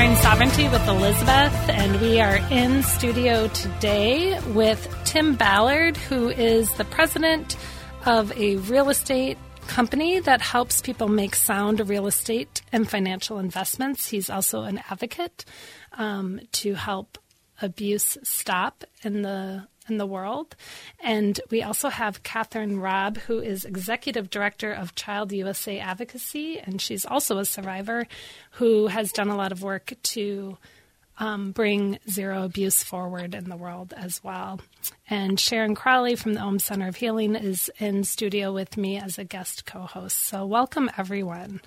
Exploring Sovereignty with Elizabeth, and we are in studio today with Tim Ballard, who is the president of a real estate company that helps people make sound real estate and financial investments. He's also an advocate um, to help abuse stop in the in the world. And we also have Kathryn Robb, who is executive director of Child USA Advocacy, and she's also a survivor who has done a lot of work to um, bring zero abuse forward in the world as well. And Sharon Crowley from the Om Center of Healing is in studio with me as a guest co host. So, welcome everyone.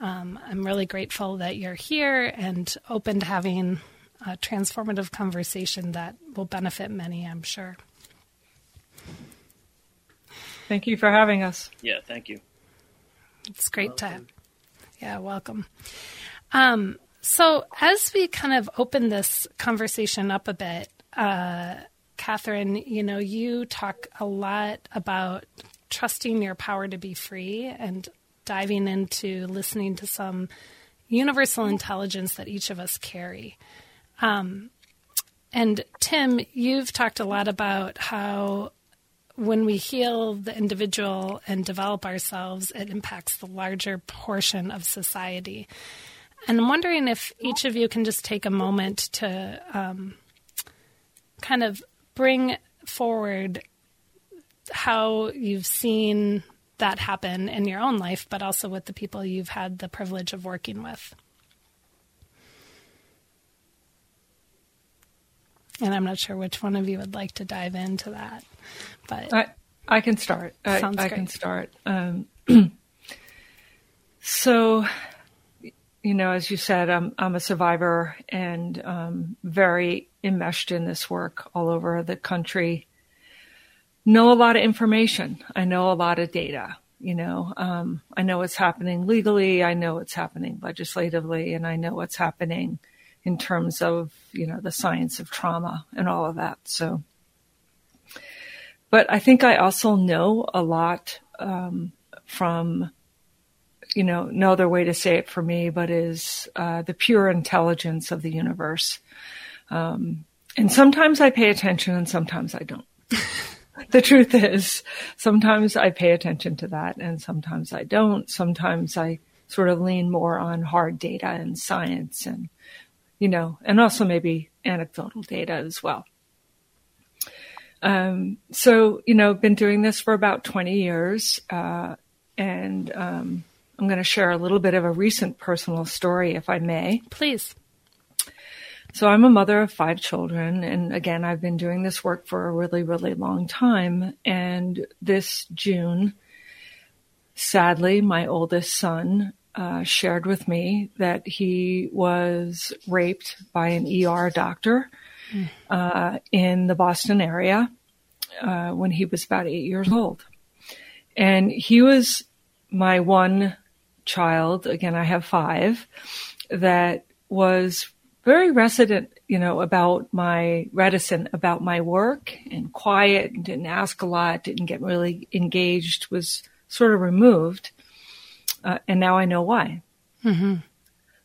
Um, I'm really grateful that you're here and open to having a transformative conversation that will benefit many, I'm sure. Thank you for having us. Yeah, thank you. It's great welcome. to, yeah, welcome. Um, so as we kind of open this conversation up a bit, uh, Kathryn, you know, you talk a lot about trusting your power to be free and diving into listening to some universal intelligence that each of us carry. Um, and Tim, you've talked a lot about how when we heal the individual and develop ourselves, it impacts the larger portion of society. And I'm wondering if each of you can just take a moment to um, kind of bring forward how you've seen that happen in your own life, but also with the people you've had the privilege of working with. And I'm not sure which one of you would like to dive into that, but I, I can start. I, I can start. Um, so, you know, as you said, I'm I'm a survivor and um, very enmeshed in this work all over the country. Know a lot of information. I know a lot of data. You know, um, I know what's happening legally. I know what's happening legislatively, and I know what's happening in terms of you know the science of trauma and all of that. So, but I think I also know a lot um, from you know no other way to say it for me, but is uh, the pure intelligence of the universe. Um, and sometimes I pay attention, and sometimes I don't. the truth is, sometimes I pay attention to that, and sometimes I don't. Sometimes I sort of lean more on hard data and science and you know, and also maybe anecdotal data as well. Um, so, you know, been doing this for about 20 years, uh, and um, I'm going to share a little bit of a recent personal story, if I may. Please. So, I'm a mother of five children, and again, I've been doing this work for a really, really long time. And this June, sadly, my oldest son uh, shared with me that he was raped by an ER doctor mm. uh, in the Boston area uh, when he was about eight years old. And he was my one child, again, I have five, that was very reticent, you know, about my reticent about my work and quiet and didn't ask a lot, didn't get really engaged, was sort of removed uh, and now I know why. Mm-hmm.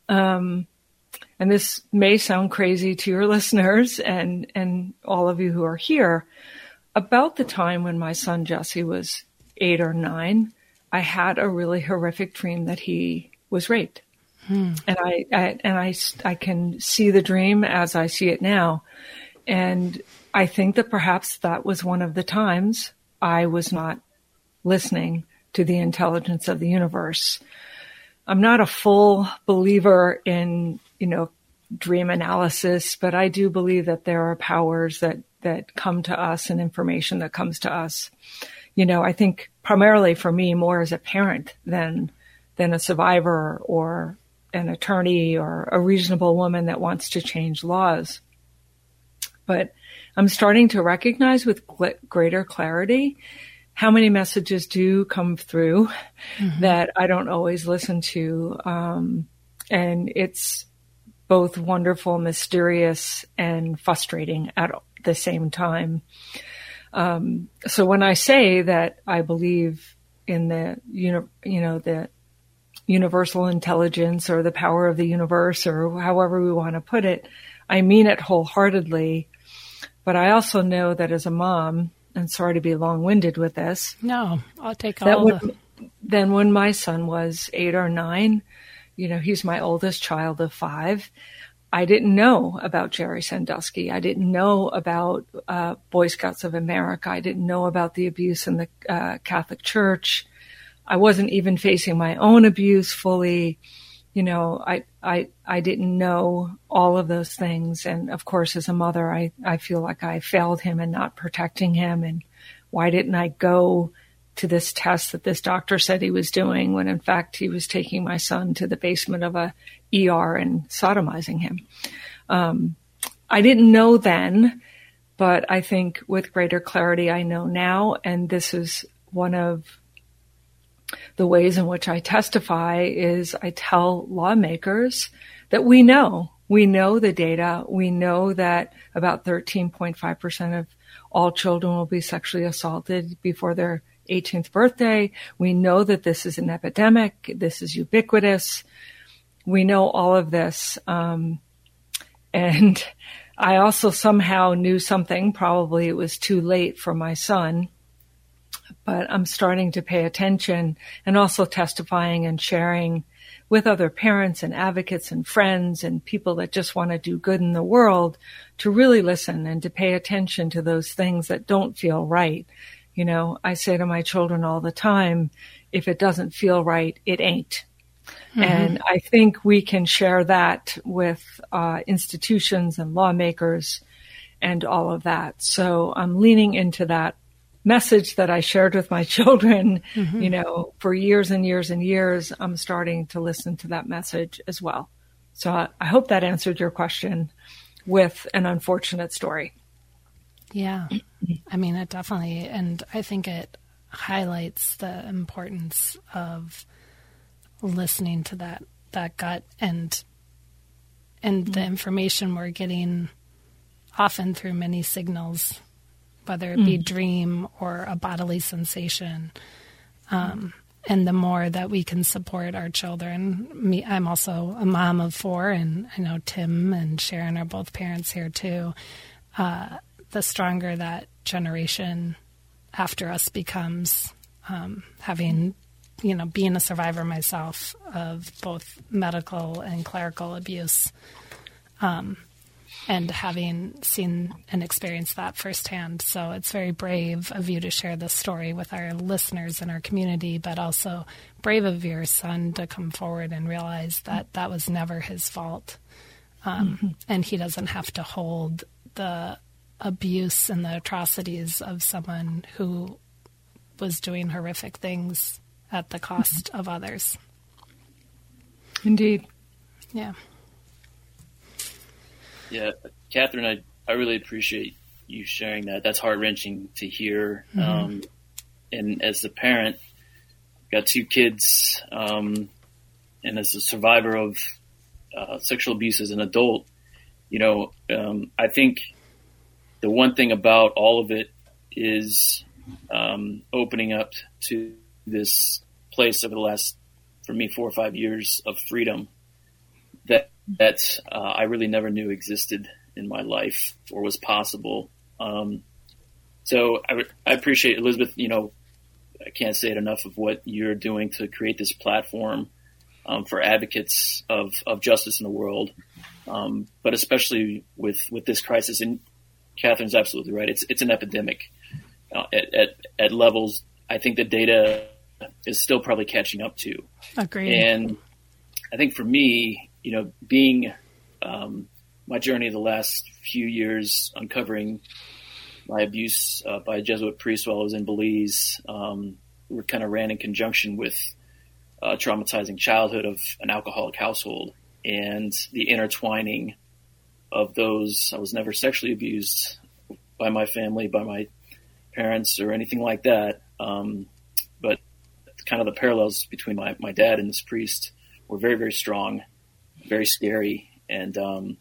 Um, and this may sound crazy to your listeners and and all of you who are here. About the time when my son Jesse was eight or nine, I had a really horrific dream that he was raped. Hmm. And I, I, and I, I can see the dream as I see it now. And I think that perhaps that was one of the times I was not listening to the intelligence of the universe. I'm not a full believer in, you know, dream analysis, but I do believe that there are powers that, that come to us and information that comes to us. You know, I think primarily for me more as a parent than, than a survivor or an attorney or a reasonable woman that wants to change laws. But I'm starting to recognize with greater clarity how many messages do come through mm-hmm. that I don't always listen to. Um, and it's both wonderful, mysterious, and frustrating at the same time. Um, so when I say that I believe in the, you know, you know, the universal intelligence or the power of the universe or however we want to put it. I mean it wholeheartedly. But I also know that as a mom, and sorry to be long winded with this. No, I'll take all when, the. Then when my son was eight or nine, you know, he's my oldest child of five. I didn't know about Jerry Sandusky. I didn't know about uh, Boy Scouts of America. I didn't know about the abuse in the uh, Catholic Church. I wasn't even facing my own abuse fully. You know, I, I, I didn't know all of those things. And of course, as a mother, I, I feel like I failed him in not protecting him. And why didn't I go to this test that this doctor said he was doing when in fact he was taking my son to the basement of a ER and sodomizing him. Um, I didn't know then, but I think with greater clarity I know now, and this is one of the ways in which I testify is I tell lawmakers that we know, we know the data. We know that about 13.5% of all children will be sexually assaulted before their 18th birthday. We know that this is an epidemic. This is ubiquitous. We know all of this. Um, and I also somehow knew something. Probably it was too late for my son, but I'm starting to pay attention and also testifying and sharing with other parents and advocates and friends and people that just want to do good in the world to really listen and to pay attention to those things that don't feel right you know, I say to my children all the time, if it doesn't feel right, it ain't. Mm-hmm. And I think we can share that with uh, institutions and lawmakers and all of that. So I'm leaning into that message that I shared with my children, mm-hmm. you know, for years and years and years. I'm starting to listen to that message as well. So I, I hope that answered your question with an unfortunate story. Yeah. I mean, it definitely, and I think it highlights the importance of listening to that, that gut and, and mm-hmm. the information we're getting often through many signals, whether it be mm-hmm. dream or a bodily sensation. Um, and the more that we can support our children, me, I'm also a mom of four, and I know Tim and Sharon are both parents here too. Uh, the stronger that generation after us becomes. Um, having, you know, being a survivor myself of both medical and clerical abuse, um, and having seen and experienced that firsthand. So it's very brave of you to share this story with our listeners and our community, but also brave of your son to come forward and realize that that was never his fault. Um, mm-hmm. And he doesn't have to hold the abuse and the atrocities of someone who was doing horrific things at the cost of others. Indeed. Yeah. Yeah, Kathryn, I, I really appreciate you sharing that. That's heart wrenching to hear. Mm-hmm. Um, and as a parent, got two kids, um, and as a survivor of uh, sexual abuse as an adult, you know, um, I think the one thing about all of it is um, opening up to this place over the last, for me, four or five years of freedom that that uh, I really never knew existed in my life or was possible. Um, so I, I appreciate Elizabeth. You know, I can't say it enough of what you're doing to create this platform um, for advocates of, of justice in the world, um, but especially with with this crisis. And Kathryn's absolutely right. It's it's an epidemic uh, at, at, at levels. I think the data is still probably catching up to. Agreed. And I think for me, you know, being um, my journey the last few years uncovering my abuse uh, by a Jesuit priest while I was in Belize, um, kind of ran in conjunction with a traumatizing childhood of an alcoholic household and the intertwining of those. I was never sexually abused by my family, by my parents, or anything like that. Um, but kind of the parallels between my, my dad and this priest were very, very strong, very scary. And um,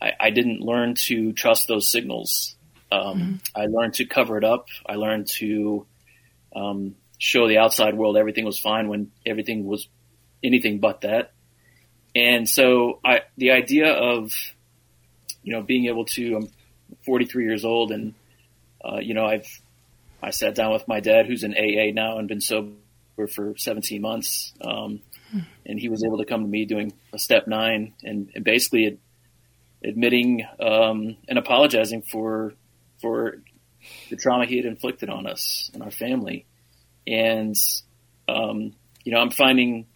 I, I, didn't learn to trust those signals. Um, mm-hmm. I learned to cover it up. I learned to um, show the outside world everything was fine when everything was anything but that. And so I, the idea of, you know, being able to, I'm 43 years old and, uh, you know, I've, I sat down with my dad who's in AA now and been sober for 17 months. Um, and he was able to come to me doing a step nine and, and basically admitting, um, and apologizing for, for the trauma he had inflicted on us and our family. And, um, you know, I'm finding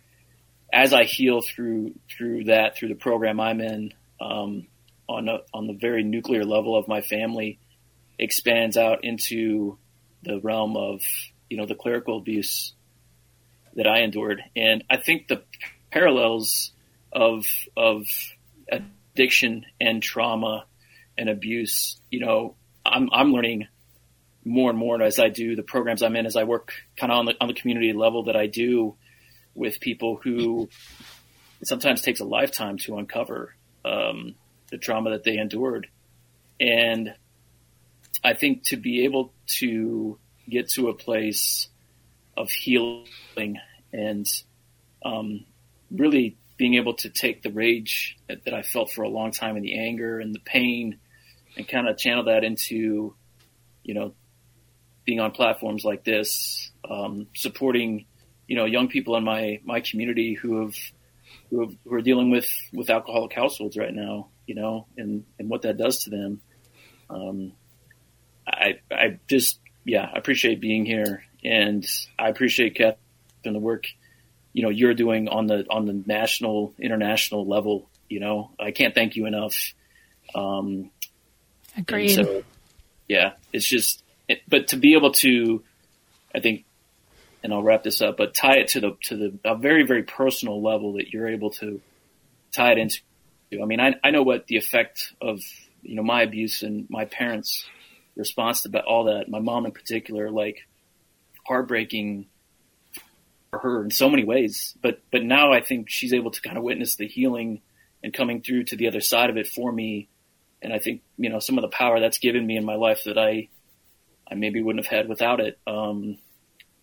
as I heal through through that through the program I'm in um, on a, on the very nuclear level of my family expands out into the realm of you know the clerical abuse that I endured, and I think the parallels of of addiction and trauma and abuse, you know, I'm I'm learning more and more as I do the programs I'm in, as I work kind of on the on the community level that I do with people who it sometimes takes a lifetime to uncover um, the trauma that they endured. And I think to be able to get to a place of healing and um, really being able to take the rage that, that, I felt for a long time and the anger and the pain and kind of channel that into, you know, being on platforms like this, um, supporting you know, young people in my, my community who have, who, have, who are dealing with, with alcoholic households right now, you know, and, and what that does to them. Um, I, I just, yeah, I appreciate being here and I appreciate Kath and the work, you know, you're doing on the, on the national, international level, you know, I can't thank you enough. Um, Agreed. So, yeah, it's just, it, but to be able to, I think and I'll wrap this up, but tie it to the to the a very very personal level that you're able to tie it into. I mean, I I know what the effect of you know my abuse and my parents' response to all that. My mom in particular, like heartbreaking for her in so many ways. But but now I think she's able to kind of witness the healing and coming through to the other side of it for me. And I think you know some of the power that's given me in my life that I I maybe wouldn't have had without it. Um,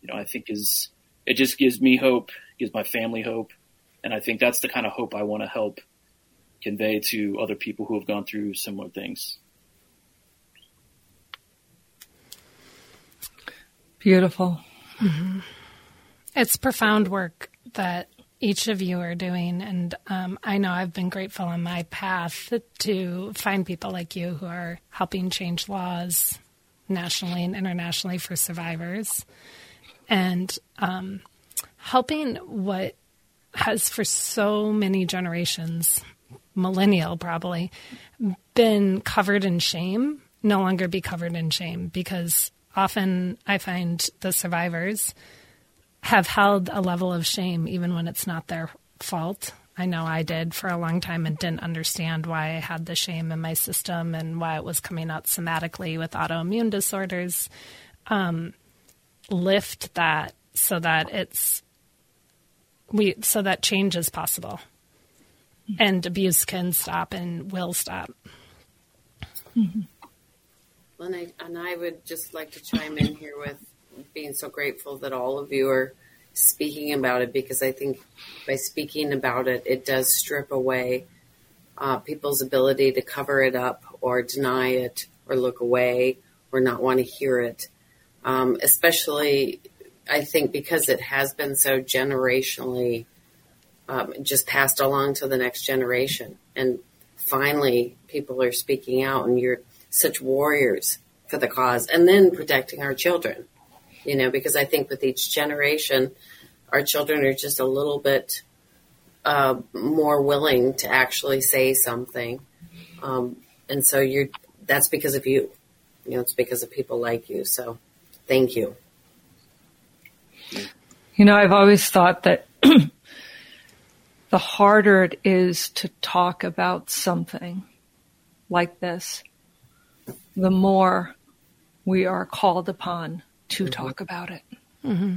you know, I think is it just gives me hope, gives my family hope, and I think that's the kind of hope I want to help convey to other people who have gone through similar things. Beautiful. Mm-hmm. It's profound work that each of you are doing, and um, I know I've been grateful on my path to find people like you who are helping change laws nationally and internationally for survivors and um, helping what has for so many generations, millennial probably, been covered in shame, no longer be covered in shame because often I find the survivors have held a level of shame even when it's not their fault. I know I did for a long time and didn't understand why I had the shame in my system and why it was coming out somatically with autoimmune disorders. Um, lift that so that it's we so that change is possible mm-hmm. and abuse can stop and will stop. Mm-hmm. And I, and I would just like to chime in here with being so grateful that all of you are speaking about it because I think by speaking about it, it does strip away uh, people's ability to cover it up or deny it or look away or not want to hear it um, especially I think because it has been so generationally um, just passed along to the next generation. And finally, people are speaking out, and you're such warriors for the cause, and then protecting our children. You know, because I think with each generation, our children are just a little bit uh, more willing to actually say something. Um, and so you're that's because of you. You know, it's because of people like you. So Thank you. You know, I've always thought that the harder it is to talk about something like this, the more we are called upon to mm-hmm. talk about it. Mm-hmm.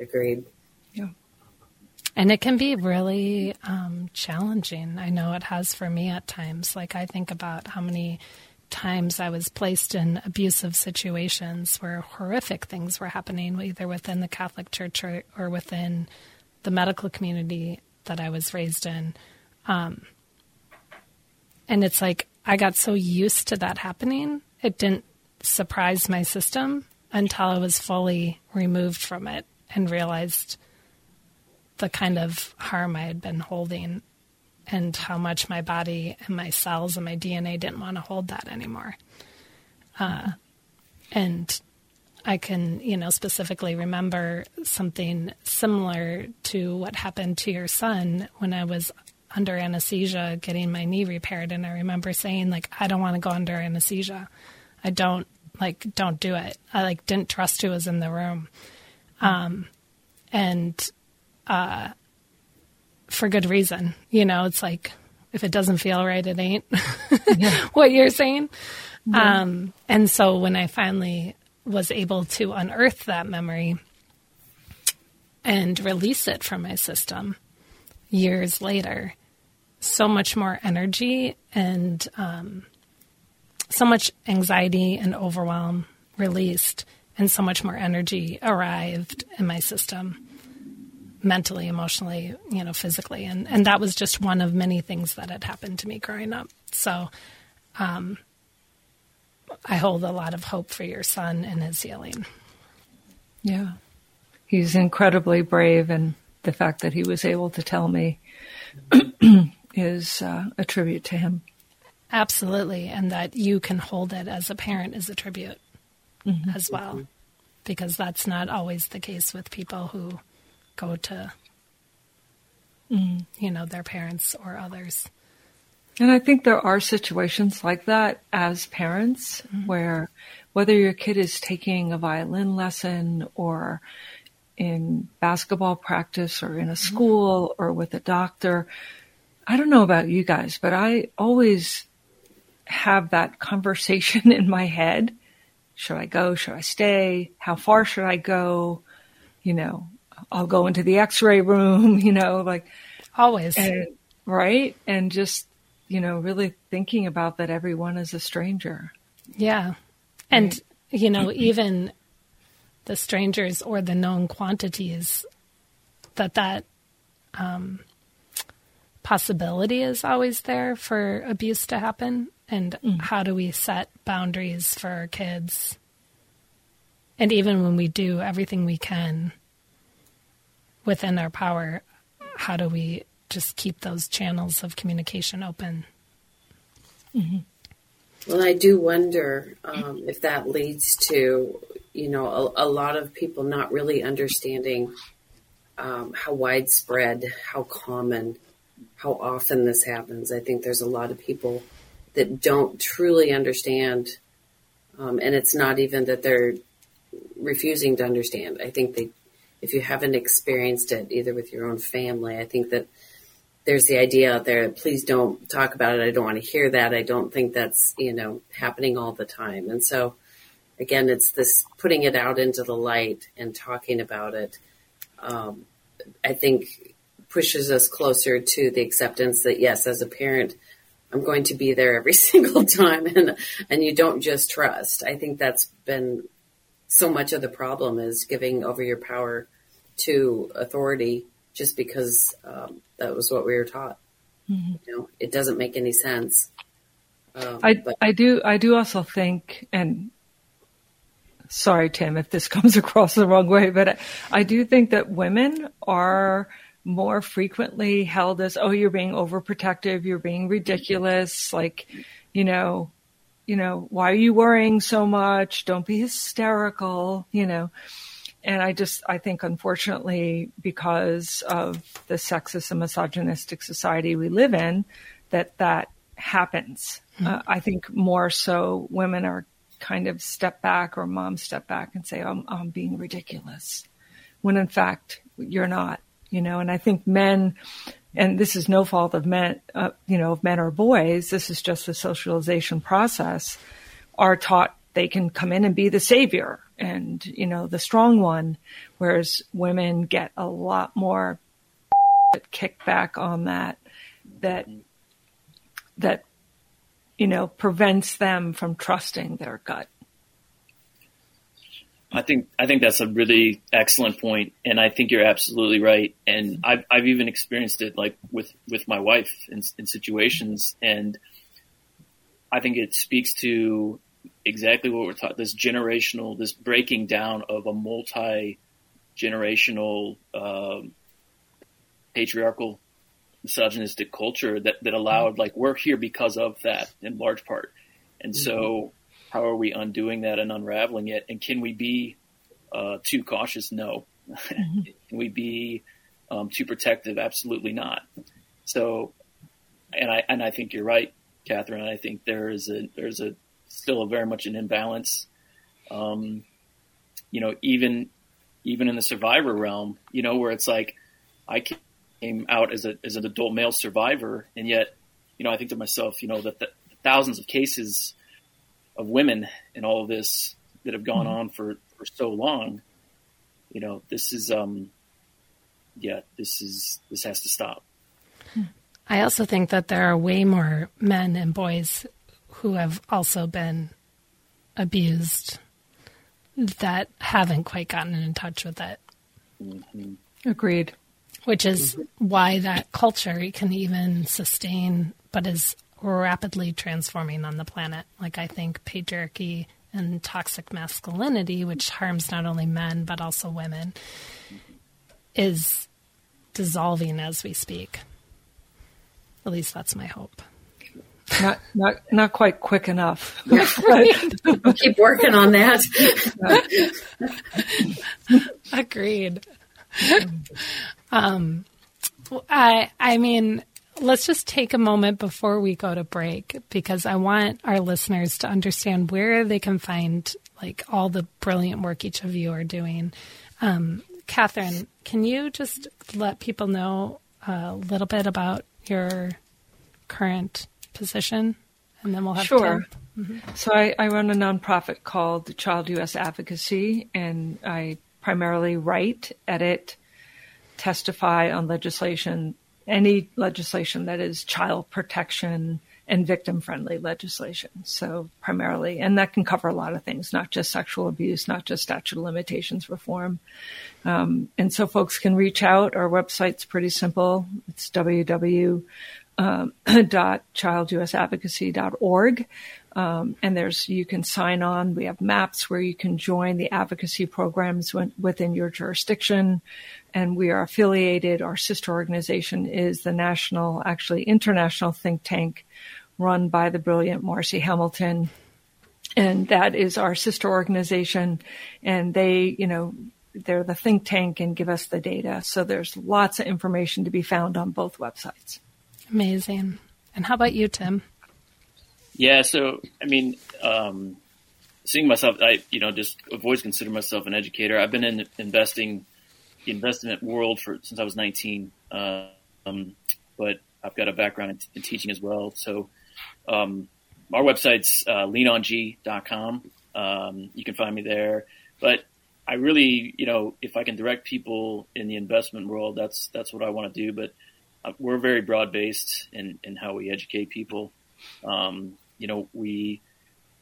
Agreed. Yeah. And it can be really um, challenging. I know it has for me at times. Like, I think about how many times I was placed in abusive situations where horrific things were happening, either within the Catholic Church or, or within the medical community that I was raised in. Um, and it's like I got so used to that happening, it didn't surprise my system until I was fully removed from it and realized the kind of harm I had been holding and how much my body and my cells and my DNA didn't want to hold that anymore. Uh, and I can, you know, specifically remember something similar to what happened to your son when I was under anesthesia getting my knee repaired. And I remember saying, like, I don't want to go under anesthesia. I don't, like, don't do it. I, like, didn't trust who was in the room. Um, and, uh, for good reason. You know, it's like, if it doesn't feel right, it ain't yeah. what you're saying. Yeah. Um, and so when I finally was able to unearth that memory and release it from my system years later, so much more energy and um, so much anxiety and overwhelm released, and so much more energy arrived in my system mentally, emotionally, you know, physically. And, and that was just one of many things that had happened to me growing up. So, um, I hold a lot of hope for your son and his healing. Yeah. He's incredibly brave, and the fact that he was able to tell me is uh, a tribute to him. Absolutely. And that you can hold it as a parent is a tribute mm-hmm. as well, because that's not always the case with people who go to, mm. you know, their parents or others. And I think there are situations like that as parents mm-hmm. where whether your kid is taking a violin lesson or in basketball practice or in a school or with a doctor, I don't know about you guys, but I always have that conversation in my head. Should I go? Should I stay? How far should I go? You know, I'll go into the x-ray room, you know, like always. And, right. And just you know, really thinking about that everyone is a stranger. Yeah. And, right? you know, even the strangers or the known quantities that that um, possibility is always there for abuse to happen. And mm. how do we set boundaries for our kids? And even when we do everything we can within our power, how do we just keep those channels of communication open. Mm-hmm. Well, I do wonder um, if that leads to, you know, a, a, lot of people not really understanding um, how widespread, how common, how often this happens. I think there's a lot of people that don't truly understand, um, and it's not even that they're refusing to understand. I think they, if you haven't experienced it either with your own family, I think that there's the idea out there, please don't talk about it. I don't want to hear that. I don't think that's, you know, happening all the time. And so again, it's this putting it out into the light and talking about it. Um, I think pushes us closer to the acceptance that yes, as a parent, I'm going to be there every single time and, and you don't just trust. I think that's been so much of the problem is giving over your power to authority just because um, that was what we were taught. Mm-hmm. You know, it doesn't make any sense. Um, I but- I do I do also think, and sorry Tim if this comes across the wrong way, but I, I do think that women are more frequently held as oh you're being overprotective, you're being ridiculous, like you know, you know why are you worrying so much? Don't be hysterical, you know and I just, I think unfortunately, because of the sexist and misogynistic society we live in, that that happens. Mm-hmm. Uh, I think more so women are kind of step back or mom step back and say, I'm, I'm being ridiculous. When in fact, you're not, you know, and I think men, and this is no fault of men, uh, you know, of men or boys. This is just the socialization process are taught they can come in and be the savior and, you know, the strong one, whereas women get a lot more kickback on that, that, that, you know, prevents them from trusting their gut. I think I think that's a really excellent point, and I think you're absolutely right. And I've I've even experienced it like with with my wife in, in situations, and I think it speaks to exactly what we're taught. This generational, this breaking down of a multi generational um, patriarchal misogynistic culture that that allowed like we're here because of that in large part, and mm-hmm. so how are we undoing that and unraveling it? And can we be uh, too cautious? No. Mm-hmm. can we be um, too protective? Absolutely not. So, and I and I think you're right, Kathryn. I think there is a there's a still a very much an imbalance. Um, you know, even even in the survivor realm, you know, where it's like I came out as a as an adult male survivor, and yet, you know, I think to myself, you know, that the thousands of cases of women in all of this that have gone mm-hmm. on for, for so long, you know, this is, um, yeah, this is, this has to stop. I also think that there are way more men and boys who have also been abused that haven't quite gotten in touch with it. Mm-hmm. Agreed. Which is mm-hmm. why that culture can even sustain, but is rapidly transforming on the planet. Like I think patriarchy and toxic masculinity, which harms not only men but also women, is dissolving as we speak. At least that's my hope. Not not not quite quick enough. we'll keep working on that. Agreed. Um, I I mean, let's just take a moment before we go to break because I want our listeners to understand where they can find like all the brilliant work each of you are doing. Um, Kathryn, can you just let people know a little bit about your current position, and then we'll have sure. Mm-hmm. So I, I run a nonprofit called Child U.S. Advocacy, and I primarily write, edit, testify on legislation any legislation that is child protection and victim friendly legislation. So primarily, and that can cover a lot of things, not just sexual abuse, not just statute of limitations reform. Um, and so folks can reach out. Our website's pretty simple. It's www.childusadvocacy.org. Um, and there's you can sign on. We have maps where you can join the advocacy programs within your jurisdiction, and we are affiliated. Our sister organization is the national, actually international think tank, run by the brilliant Marci Hamilton, and that is our sister organization. And they, you know, they're the think tank and give us the data. So there's lots of information to be found on both websites. Amazing. And how about you, Tim? Yeah, so I mean, um, seeing myself, I you know just I've always considered myself an educator. I've been in investing, the investment world for since I was 19, um, but I've got a background in, in teaching as well. So um, our website's uh, leanong.com. Um, you can find me there, but I really, you know, if I can direct people in the investment world, that's that's what I want to do. But uh, we're very broad based in, in how we educate people. Um, you know, we,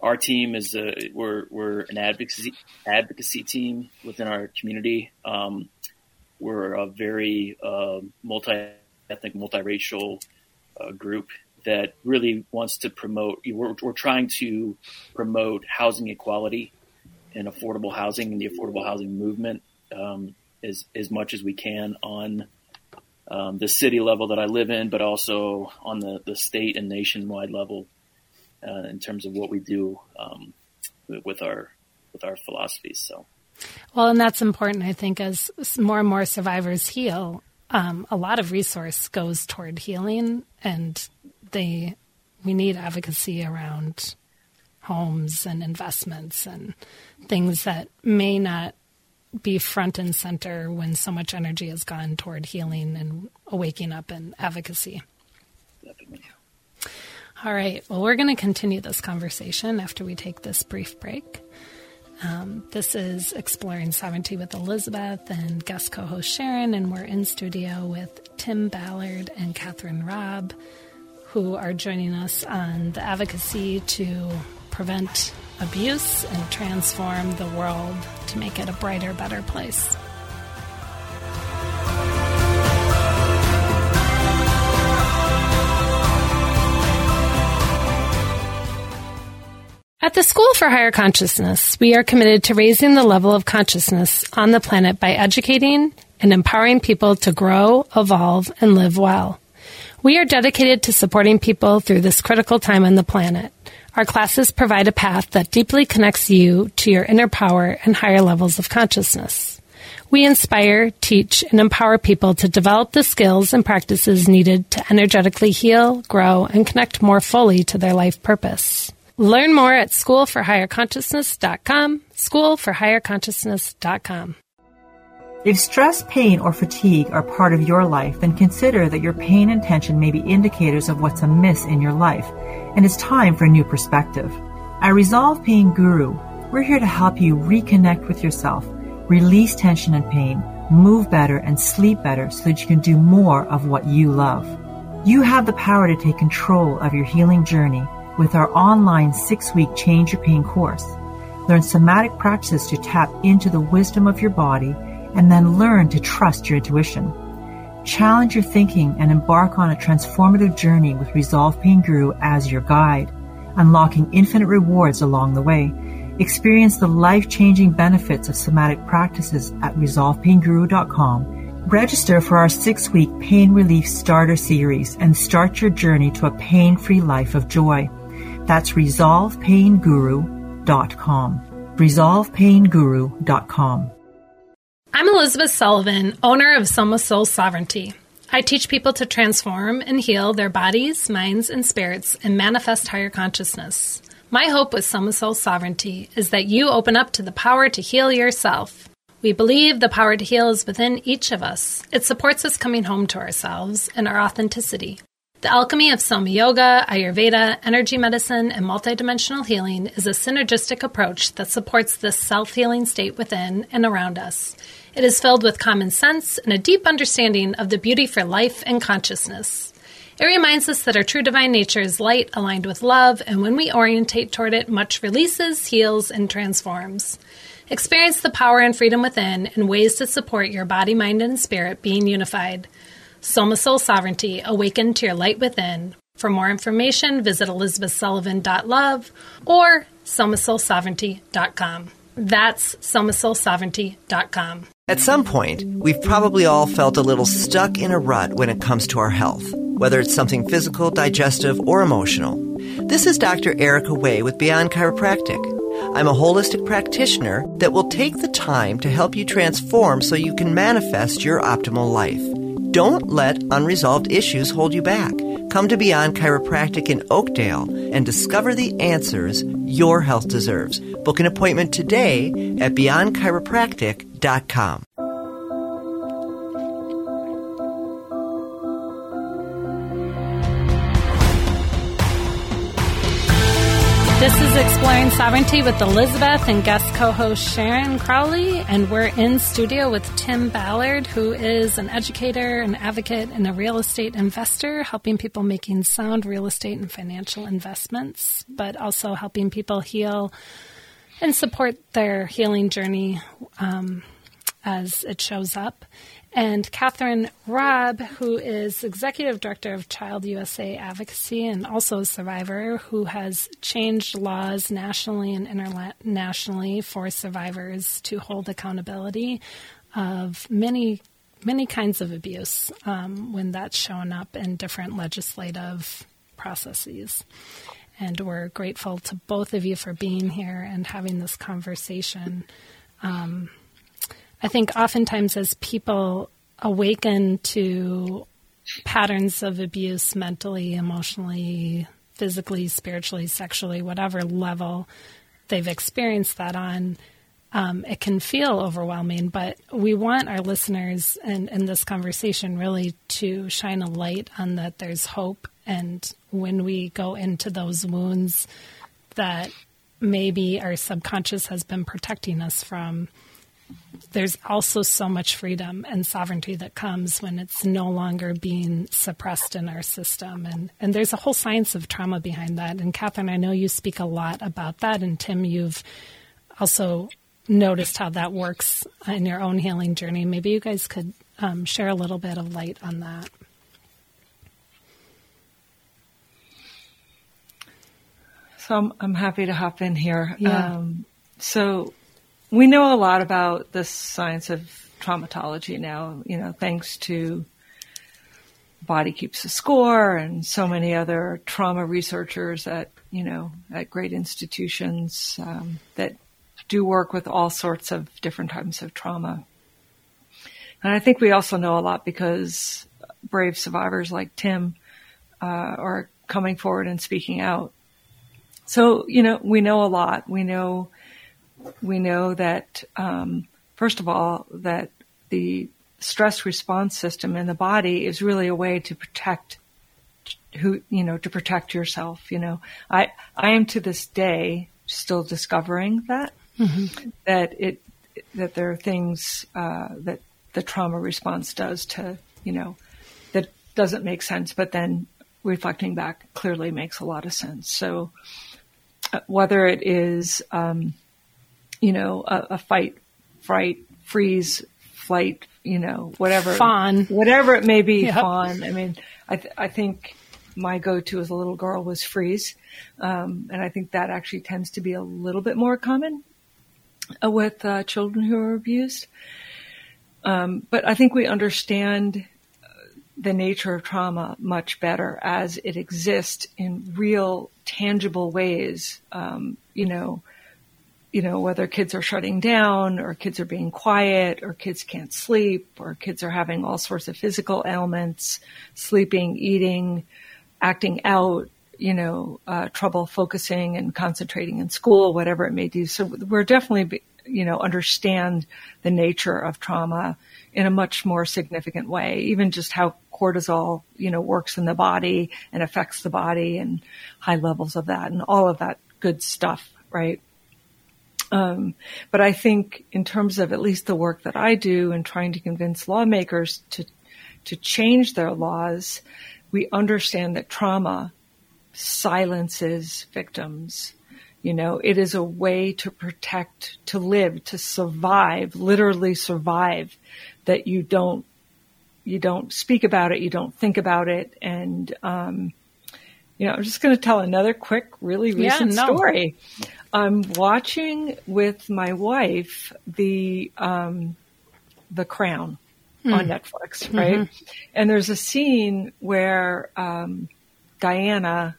our team is a, we're, we're an advocacy, advocacy team within our community. Um, we're a very, uh, multi-ethnic, multiracial, uh, group that really wants to promote, we're, we're trying to promote housing equality and affordable housing and the affordable housing movement, um, as, as much as we can on, um, the city level that I live in, but also on the, the state and nationwide level uh, in terms of what we do um, with our with our philosophies. So, well, and that's important. I think as more and more survivors heal, um, a lot of resource goes toward healing, and they we need advocacy around homes and investments and things that may not be front and center when so much energy has gone toward healing and waking up and advocacy. Definitely. All right. Well, we're going to continue this conversation after we take this brief break. Um, this is Exploring Sovereignty with Elizabeth and guest co host Sharon, and we're in studio with Tim Ballard and Kathryn Robb, who are joining us on the advocacy to prevent abuse and transform the world to make it a brighter, better place. At the School for Higher Consciousness, we are committed to raising the level of consciousness on the planet by educating and empowering people to grow, evolve, and live well. We are dedicated to supporting people through this critical time on the planet. Our classes provide a path that deeply connects you to your inner power and higher levels of consciousness. We inspire, teach, and empower people to develop the skills and practices needed to energetically heal, grow, and connect more fully to their life purpose. Learn more at schoolforhigherconsciousness.com, schoolforhigherconsciousness.com. If stress, pain, or fatigue are part of your life, then consider that your pain and tension may be indicators of what's amiss in your life, and it's time for a new perspective. At Resolve Pain Guru, we're here to help you reconnect with yourself, release tension and pain, move better, and sleep better so that you can do more of what you love. You have the power to take control of your healing journey with our online six week Change Your Pain course. Learn somatic practices to tap into the wisdom of your body and then learn to trust your intuition. Challenge your thinking and embark on a transformative journey with Resolve Pain Guru as your guide, unlocking infinite rewards along the way. Experience the life changing benefits of somatic practices at resolvepainguru.com. Register for our six week pain relief starter series and start your journey to a pain free life of joy. That's resolvepainguru.com. Resolvepainguru.com. I'm Elizabeth Sullivan, owner of Soma Soul Sovereignty. I teach people to transform and heal their bodies, minds, and spirits and manifest higher consciousness. My hope with Soma Soul Sovereignty is that you open up to the power to heal yourself. We believe the power to heal is within each of us. It supports us coming home to ourselves and our authenticity. The alchemy of Soma Yoga, Ayurveda, energy medicine, and multidimensional healing is a synergistic approach that supports this self healing state within and around us. It is filled with common sense and a deep understanding of the beauty for life and consciousness. It reminds us that our true divine nature is light aligned with love, and when we orientate toward it, much releases, heals, and transforms. Experience the power and freedom within and ways to support your body, mind, and spirit being unified. Soma Soul Sovereignty, awaken to your light within. For more information, visit elizabethsullivan.love or somasoulsovereignty.com. That's somasoulsovereignty.com. At some point, we've probably all felt a little stuck in a rut when it comes to our health, whether it's something physical, digestive, or emotional. This is Dr. Erica Way with Beyond Chiropractic. I'm a holistic practitioner that will take the time to help you transform so you can manifest your optimal life. Don't let unresolved issues hold you back. Come to Beyond Chiropractic in Oakdale and discover the answers your health deserves. Book an appointment today at beyondchiropractic.com. This is Exploring Sovereignty with Elizabeth and guest co host Sharon Crowley. And we're in studio with Tim Ballard, who is an educator, an advocate, and a real estate investor, helping people making sound real estate and financial investments, but also helping people heal and support their healing journey um, as it shows up and Kathryn Robb, who is Executive Director of Child USA Advocacy and also a survivor who has changed laws nationally and internationally for survivors to hold accountability of many many kinds of abuse um, when that's shown up in different legislative processes. And we're grateful to both of you for being here and having this conversation. Um, I think oftentimes as people awaken to patterns of abuse mentally, emotionally, physically, spiritually, sexually, whatever level they've experienced that on, um, it can feel overwhelming. But we want our listeners and in this conversation really to shine a light on that there's hope. And when we go into those wounds that maybe our subconscious has been protecting us from, there's also so much freedom and sovereignty that comes when it's no longer being suppressed in our system. And, and there's a whole science of trauma behind that. And Kathryn, I know you speak a lot about that. And Tim, you've also noticed how that works in your own healing journey. Maybe you guys could um, share a little bit of light on that. So I'm, I'm happy to hop in here. Yeah. Um, so we know a lot about the science of traumatology now, you know, thanks to Body Keeps the Score and so many other trauma researchers at, you know, at great institutions um, that do work with all sorts of different types of trauma. And I think we also know a lot because brave survivors like Tim uh, are coming forward and speaking out. So, you know, we know a lot. We know we know that, um, first of all, that the stress response system in the body is really a way to protect who, you know, to protect yourself. You know, I, I am to this day still discovering that, mm-hmm. that it, that there are things, uh, that the trauma response does to, you know, that doesn't make sense, but then reflecting back clearly makes a lot of sense. So, uh, whether it is, um, you know, a, a fight, fright, freeze, flight, you know, whatever. Fawn. Whatever it may be, yep. fawn. I mean, I, th- I think my go-to as a little girl was freeze. Um, and I think that actually tends to be a little bit more common uh, with uh, children who are abused. Um, but I think we understand uh, the nature of trauma much better as it exists in real, tangible ways. Um, you know, you know, whether kids are shutting down or kids are being quiet or kids can't sleep or kids are having all sorts of physical ailments, sleeping, eating, acting out, you know, uh, trouble focusing and concentrating in school, whatever it may be. So we're definitely, you know, understand the nature of trauma in a much more significant way, even just how cortisol, you know, works in the body and affects the body and high levels of that and all of that good stuff, right? Um, but I think in terms of at least the work that I do in trying to convince lawmakers to to change their laws, we understand that trauma silences victims. You know, it is a way to protect, to live, to survive, literally survive, that you don't, you don't speak about it, you don't think about it, and um, you know, I'm just going to tell another quick, really recent yeah, no. story. I'm watching with my wife the um, the Crown mm. on Netflix, mm-hmm. right? Mm-hmm. And there's a scene where um, Diana,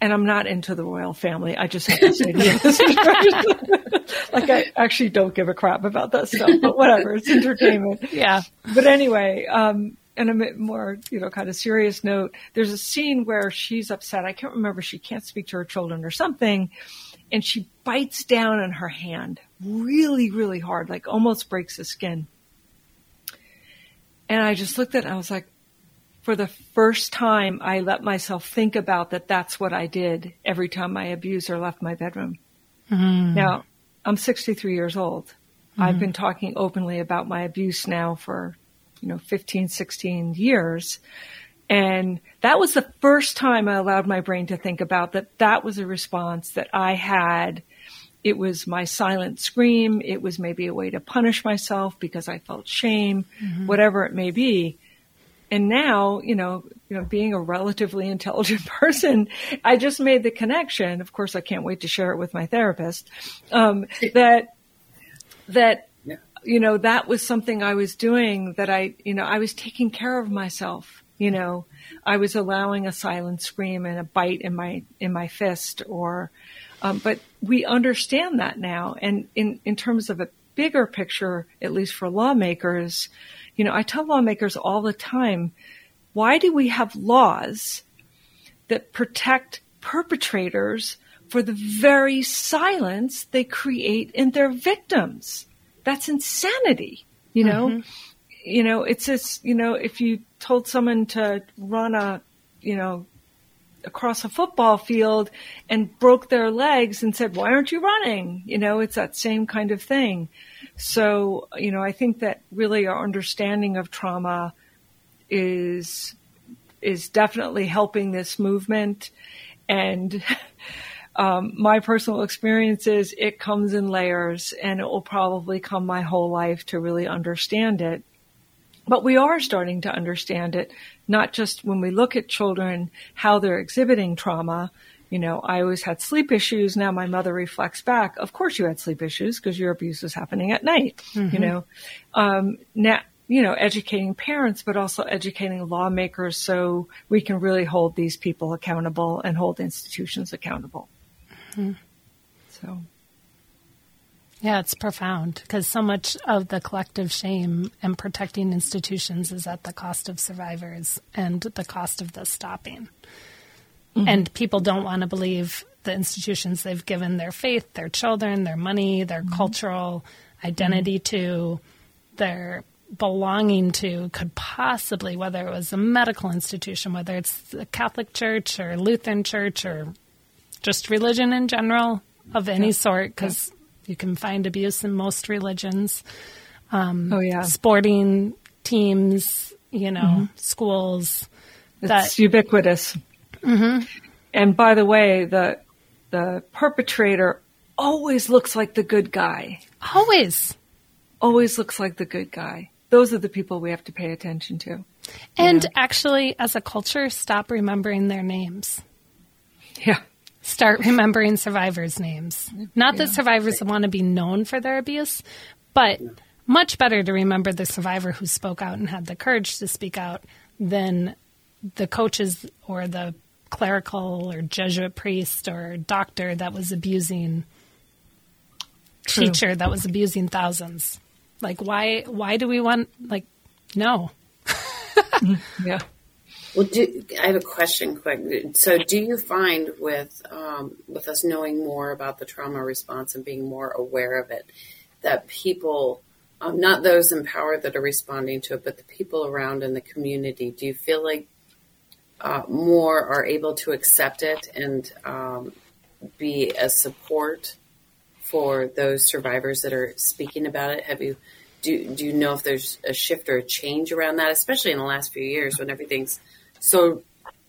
and I'm not into the royal family. I just have to say to like I actually don't give a crap about that stuff, but whatever, it's entertainment. Yeah. But anyway, um, and a more, you know, kind of serious note, there's a scene where she's upset. I can't remember. She can't speak to her children or something. And she bites down on her hand really, really hard, like almost breaks the skin. And I just looked at it and I was like, for the first time, I let myself think about that that's what I did every time my abuser left my bedroom. Mm. Now, I'm 63 years old. Mm-hmm. I've been talking openly about my abuse now for you know, 15, 16 years. And that was the first time I allowed my brain to think about that that was a response that I had. It was my silent scream. It was maybe a way to punish myself because I felt shame, mm-hmm. whatever it may be. And now, you know, you know, being a relatively intelligent person, I just made the connection. Of course, I can't wait to share it with my therapist. Um, that that you know, that was something I was doing that I, you know, I was taking care of myself. You know, I was allowing a silent scream and a bite in my, in my fist or, um, but we understand that now. And in, in terms of a bigger picture, at least for lawmakers, you know, I tell lawmakers all the time, why do we have laws that protect perpetrators for the very silence they create in their victims? That's insanity, you know? Mm-hmm. You know, it's just, you know, if you told someone to run a, you know, across a football field and broke their legs and said, why aren't you running? You know, it's that same kind of thing. So, you know, I think that really our understanding of trauma is is definitely helping this movement. And um, my personal experience is it comes in layers, and it will probably come my whole life to really understand it. But we are starting to understand it, not just when we look at children, how they're exhibiting trauma. You know, I always had sleep issues. Now my mother reflects back. Of course you had sleep issues because your abuse was happening at night, mm-hmm. you know. Um, now, you know, educating parents, but also educating lawmakers so we can really hold these people accountable and hold institutions accountable. Mm-hmm. So. Yeah, it's profound because so much of the collective shame and protecting institutions is at the cost of survivors and the cost of the stopping. Mm-hmm. And people don't want to believe the institutions they've given their faith, their children, their money, their mm-hmm. cultural identity mm-hmm. to, their belonging to could possibly, whether it was a medical institution, whether it's the Catholic Church or Lutheran Church or just religion in general of any yeah. sort, because you can find abuse in most religions. Um, oh yeah, sporting teams, you know, mm-hmm. schools. It's ubiquitous. Mm-hmm. And by the way, the the perpetrator always looks like the good guy. Always. Always looks like the good guy. Those are the people we have to pay attention to. And yeah. actually, as a culture, stop remembering their names. Yeah start remembering survivors' names. Not that survivors want to be known for their abuse, but much better to remember the survivor who spoke out and had the courage to speak out than the coaches or the clerical or Jesuit priest or doctor that was abusing True. teacher that was abusing thousands. Like why why do we want like no. yeah. Well, do, I have a question quick. So, do you find with um, with us knowing more about the trauma response and being more aware of it, that people, um, not those in power that are responding to it, but the people around in the community, do you feel like uh, more are able to accept it and um, be a support for those survivors that are speaking about it? Have you do do you know if there's a shift or a change around that, especially in the last few years when everything's so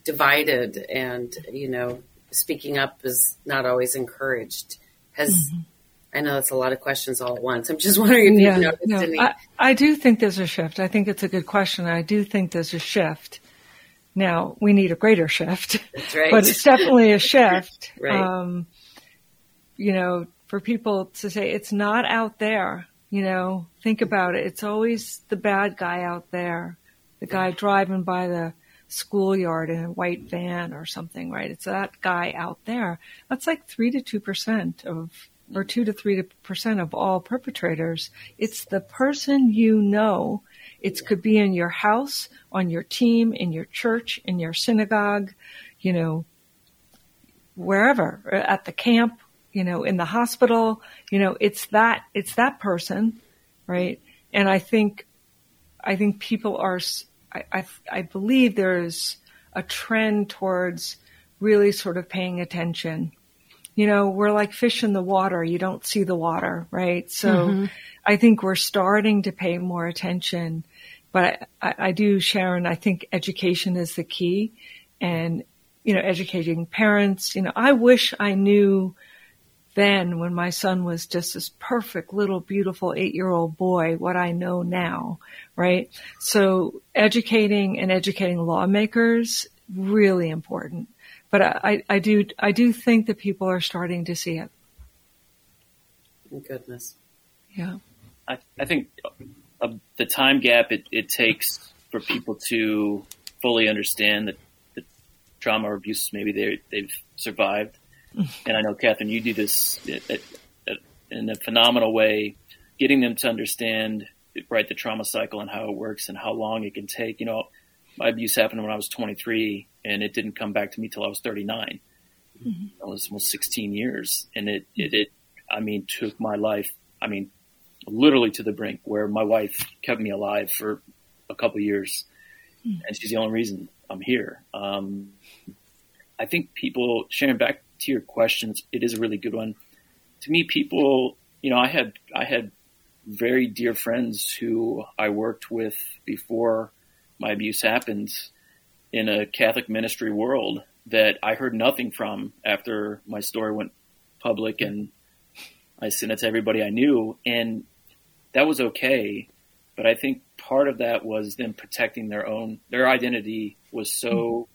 divided and, you know, speaking up is not always encouraged. Has, mm-hmm. I know that's a lot of questions all at once. I'm just wondering if yeah, you noticed no, any. I, I do think there's a shift. I think it's a good question. I do think there's a shift. Now we need a greater shift, right. but it's definitely a shift. right. Um, you know, for people to say it's not out there, you know, think about it. It's always the bad guy out there, the guy driving by the schoolyard in a white van or something, right? It's that guy out there. That's like three to two percent of, or two to three percent of all perpetrators. It's the person you know. It could be in your house, on your team, in your church, in your synagogue, you know, wherever, at the camp, you know, in the hospital, you know, it's that, it's that person, right? And I think, I think people are I, I, I believe there's a trend towards really sort of paying attention. You know, we're like fish in the water. You don't see the water, right? So mm-hmm. I think we're starting to pay more attention. But I, I do, Sharon, I think education is the key and, you know, educating parents. You know, I wish I knew then when my son was just this perfect little beautiful eight year old boy what I know now, right? So educating and educating lawmakers really important. But I, I do I do think that people are starting to see it. Goodness. Yeah. I, I think uh, the time gap it, it takes for people to fully understand that the trauma or abuse maybe they they've survived and I know Kathryn, you do this in a phenomenal way, getting them to understand right the trauma cycle and how it works and how long it can take. You know, my abuse happened when I was 23, and it didn't come back to me till I was 39. Mm-hmm. It was almost 16 years, and it, it it I mean took my life. I mean, literally to the brink where my wife kept me alive for a couple years, mm-hmm. and she's the only reason I'm here. Um, I think people sharing back to your questions, it is a really good one. To me, people, you know, I had I had very dear friends who I worked with before my abuse happened in a Catholic ministry world that I heard nothing from after my story went public and I sent it to everybody I knew. And that was okay. But I think part of that was them protecting their own, their identity was so mm-hmm.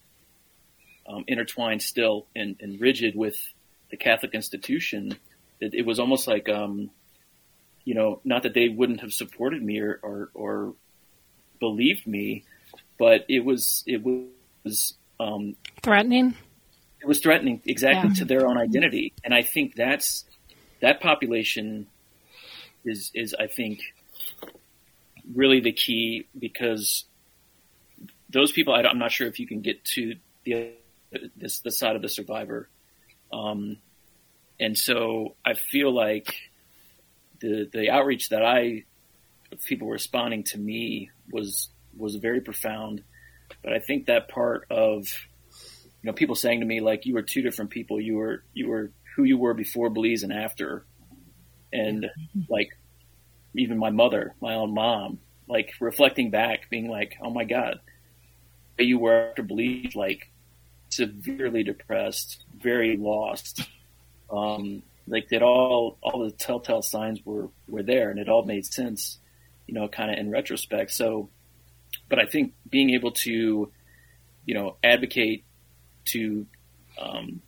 Um, intertwined still and, and, rigid with the Catholic institution that it was almost like, um, you know, not that they wouldn't have supported me or, or, or believed me, but it was, it was, um, threatening. It was threatening exactly yeah. to their own identity. And I think that's, that population is, is, I think, really the key because those people, I am not sure if you can get to the this the side of the survivor, um, and so I feel like the the outreach that I people responding to me was was very profound, but I think that part of you know people saying to me like you were two different people, you were you were who you were before Belize and after, and like even my mother, my own mom, like reflecting back, being like, oh my god, you were after Belize, like severely depressed, very lost. Um, like that all all the telltale signs were were there, and it all made sense, you know, kind of in retrospect. So, but I think being able to, you know, advocate to um,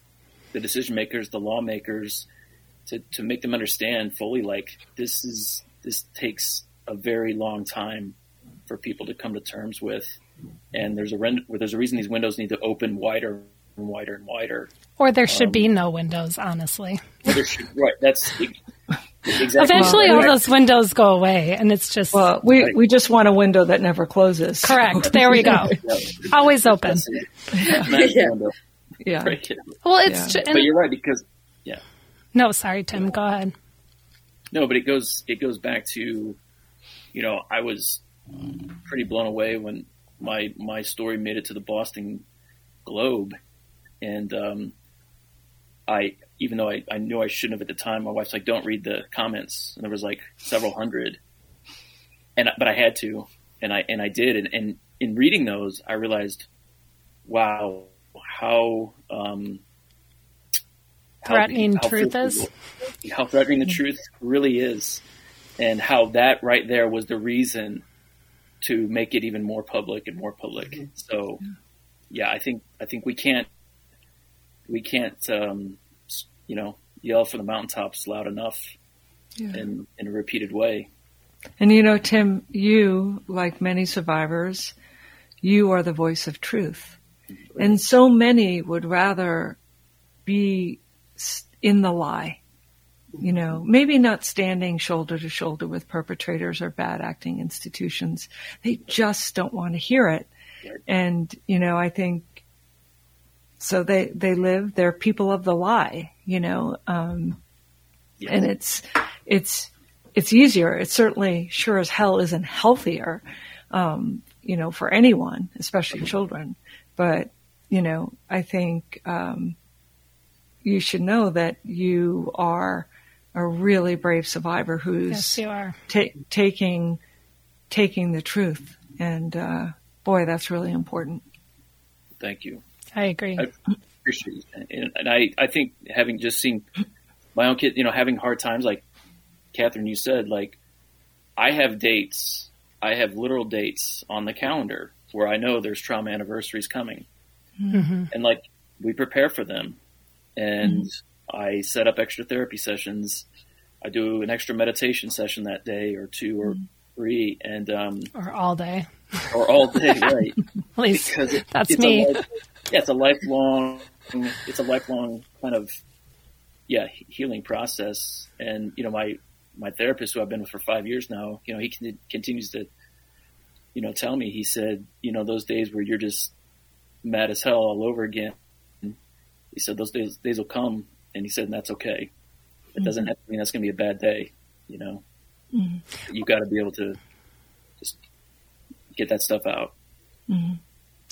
the decision makers, the lawmakers, to to make them understand fully, like this is this takes a very long time for people to come to terms with and there's a rend- there's a reason these windows need to open wider and wider and wider. Or there should um, be no windows, honestly. Should, right. That's exactly. Eventually, all those windows go away, and it's just. Well, we right. we just want a window that never closes. Correct. There we go. Always open. Yeah. yeah. yeah. Well, it's. Yeah. Ju- but you're right because. Yeah. No, sorry, Tim. Go ahead. No, but it goes it goes back to, you know, I was pretty blown away when my my story made it to the Boston Globe, and um, I even though I, I knew I shouldn't have at the time, my wife's like, "Don't read the comments," and there was like several hundred, and but I had to, and I and I did, and, and in reading those, I realized, wow, how um, threatening how, truth is, how threatening the truth really is, and how that right there was the reason to make it even more public and more public. Mm-hmm. So, yeah, I think I think we can't we can't um, you know yell from the mountaintops loud enough yeah. in in a repeated way. And you know, Tim, you like many survivors, you are the voice of truth, and so many would rather be in the lie you know, maybe not standing shoulder to shoulder with perpetrators or bad acting institutions. They just don't want to hear it. And, you know, I think so they, they live, they're people of the lie, you know, um, yeah. and it's, it's, it's easier. It certainly sure as hell isn't healthier, um, you know, for anyone, especially children. But, you know, I think, um, you should know that you are a really brave survivor who's yes, you are. Ta- taking taking the truth, and uh, boy, that's really important. Thank you. I agree. I appreciate it, and I I think having just seen my own kid, you know, having hard times, like Kathryn, you said, like I have dates, I have literal dates on the calendar where I know there's trauma anniversaries coming, mm-hmm. and like we prepare for them, and. Mm-hmm I set up extra therapy sessions. I do an extra meditation session that day or two or mm. three, and um, or all day, or all day, right? At least because it, that's it's me. A life, yeah, it's a lifelong, it's a lifelong kind of yeah healing process. And you know, my my therapist, who I've been with for five years now, you know, he can, continues to, you know, tell me. He said, you know, those days where you're just mad as hell all over again. He said those days days will come, and he said, and that's okay. It doesn't mm-hmm. have to mean that's going to be a bad day, you know. Mm-hmm. You got to be able to just get that stuff out. Mm-hmm.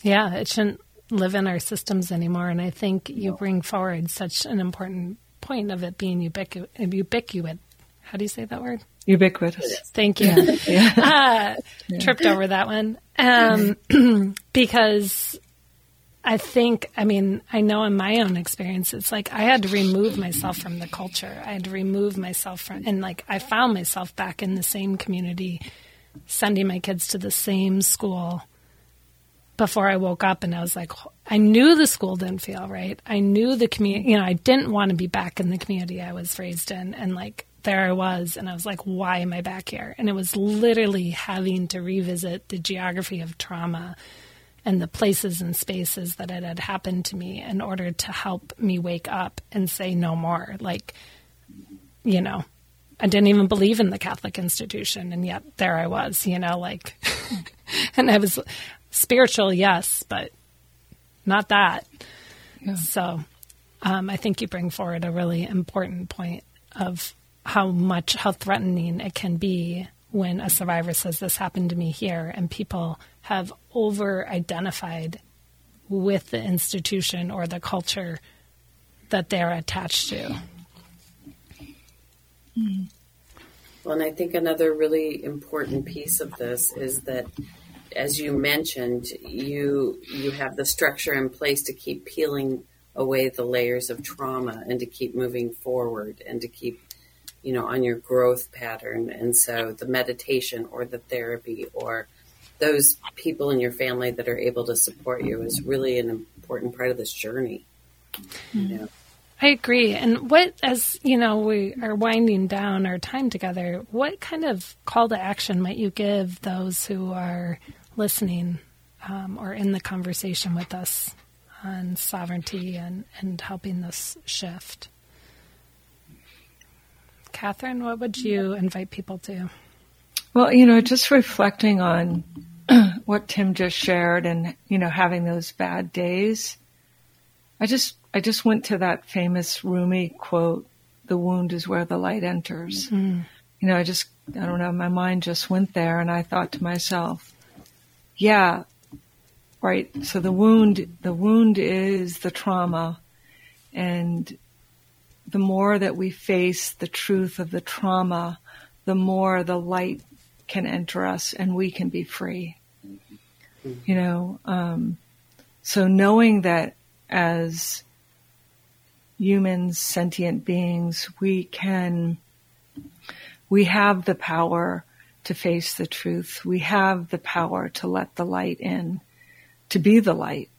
Yeah, it shouldn't live in our systems anymore. And I think you no. bring forward such an important point of it being ubiqu- ubiquitous. how do you say that word? Ubiquitous. Thank you. Yeah. Uh, tripped over that one. Um, because I think, I mean, I know in my own experience, it's like I had to remove myself from the culture. I had to remove myself from, and like I found myself back in the same community, sending my kids to the same school before I woke up. And I was like, I knew the school didn't feel right. I knew the community, you know, I didn't want to be back in the community I was raised in. And like, there I was, and I was like, why am I back here? And it was literally having to revisit the geography of trauma and the places and spaces that it had happened to me in order to help me wake up and say no more. Like, you know, I didn't even believe in the Catholic institution, and yet there I was, you know, like, and I was spiritual, yes, but not that. Yeah. So um, I think you bring forward a really important point of how much, how threatening it can be when a survivor says this happened to me here and people have over identified with the institution or the culture that they're attached to. Well, and I think another really important piece of this is that, as you mentioned, you you have the structure in place to keep peeling away the layers of trauma and to keep moving forward and to keep you know, on your growth pattern. And so the meditation or the therapy or those people in your family that are able to support you is really an important part of this journey. Mm-hmm. I agree. And what, as you know, we are winding down our time together, what kind of call to action might you give those who are listening um, or in the conversation with us on sovereignty and, and helping this shift? Kathryn, what would you invite people to? Well, you know, just reflecting on what Tim just shared and, you know, having those bad days. I just, I just went to that famous Rumi quote, the wound is where the light enters. Mm-hmm. You know, I just, I don't know, my mind just went there and I thought to myself, yeah, right. So the wound, the wound is the trauma and the more that we face the truth of the trauma, the more the light can enter us and we can be free. You know, um, so knowing that as humans, sentient beings, we can, we have the power to face the truth. We have the power to let the light in, to be the light,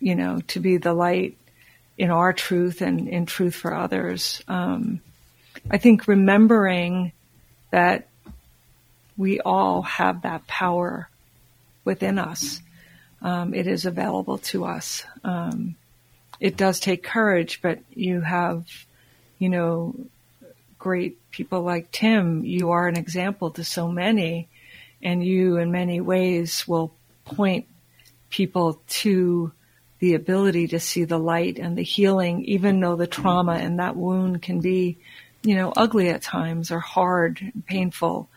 you know, to be the light in our truth and in truth for others. Um, I think remembering that we all have that power within us. Um, it is available to us. Um, it does take courage, but you have, you know, great people like Tim. You are an example to so many, and you, in many ways, will point people to the ability to see the light and the healing, even though the trauma and that wound can be, you know, ugly at times or hard and painful.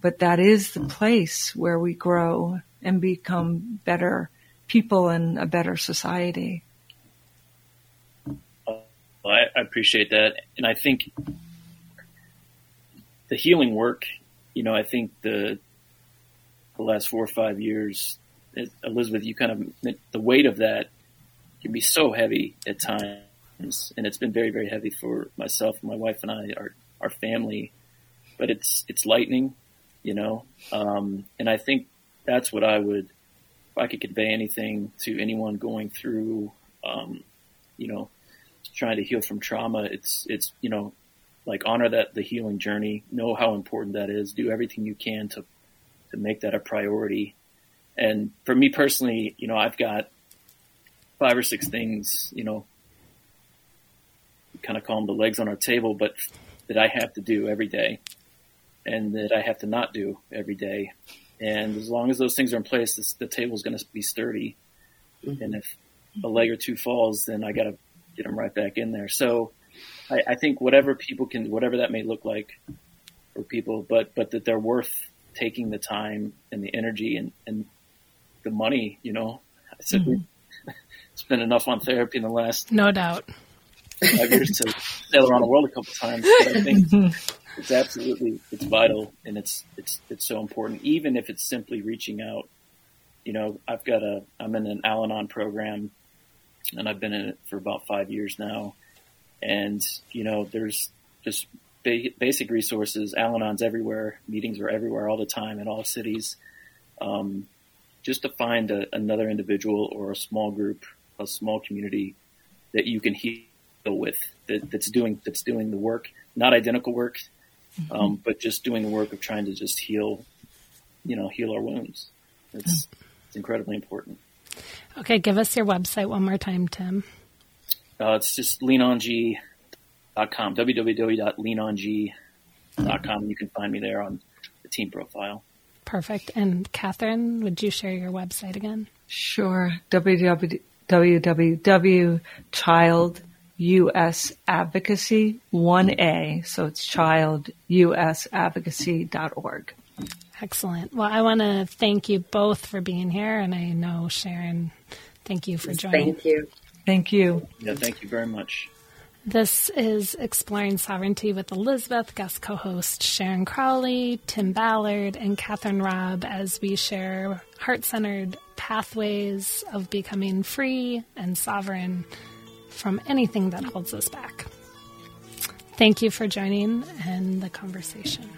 But that is the place where we grow and become better people and a better society. Well, I, appreciate that. And I think the healing work, you know, I think the, the last four or five years, Elizabeth, you kind of, the weight of that can be so heavy at times, and it's been very, very heavy for myself, my wife, and I, our our family. But it's it's lightning, you know, um, and I think that's what I would, if I could convey anything to anyone going through, um, you know, trying to heal from trauma. It's it's you know, like honor that the healing journey, know how important that is, do everything you can to to make that a priority. And for me personally, you know, I've got five or six things, you know, kind of call them the legs on our table, but that I have to do every day and that I have to not do every day. And as long as those things are in place, this, the table is going to be sturdy. Mm-hmm. And if a leg or two falls, then I got to get them right back in there. So I, I think whatever people can, whatever that may look like for people, but, but that they're worth taking the time and the energy and, and the money, you know, I said, mm-hmm spent enough on therapy in the last no doubt five years to sail around the world a couple times. But I think it's absolutely it's vital and it's it's it's so important. Even if it's simply reaching out. You know, I've got a I'm in an Al-Anon program, and I've been in it for about five years now. And you know, there's just ba- basic resources. Al-Anon's everywhere. Meetings are everywhere all the time in all cities. Um, just to find a, another individual or a small group, a small community that you can heal with that, that's doing that's doing the work, not identical work, mm-hmm. um, but just doing the work of trying to just heal, you know, heal our wounds. It's it's incredibly important. Okay, give us your website one more time, Tim. Uh, it's just leanong.com, www.leanong.com. You can find me there on the team profile. Perfect. And Kathryn, would you share your website again? Sure. www.childUSadvocacy, 1A. So it's childusadvocacy.org. Excellent. Well, I want to thank you both for being here. And I know Sharon, thank you for joining. Thank you. Thank you. Yeah, thank you very much. This is Exploring Sovereignty with Elizabeth, guest co host Sharon Crowley, Tim Ballard, and Kathryn Robb as we share heart centered pathways of becoming free and sovereign from anything that holds us back. Thank you for joining in the conversation.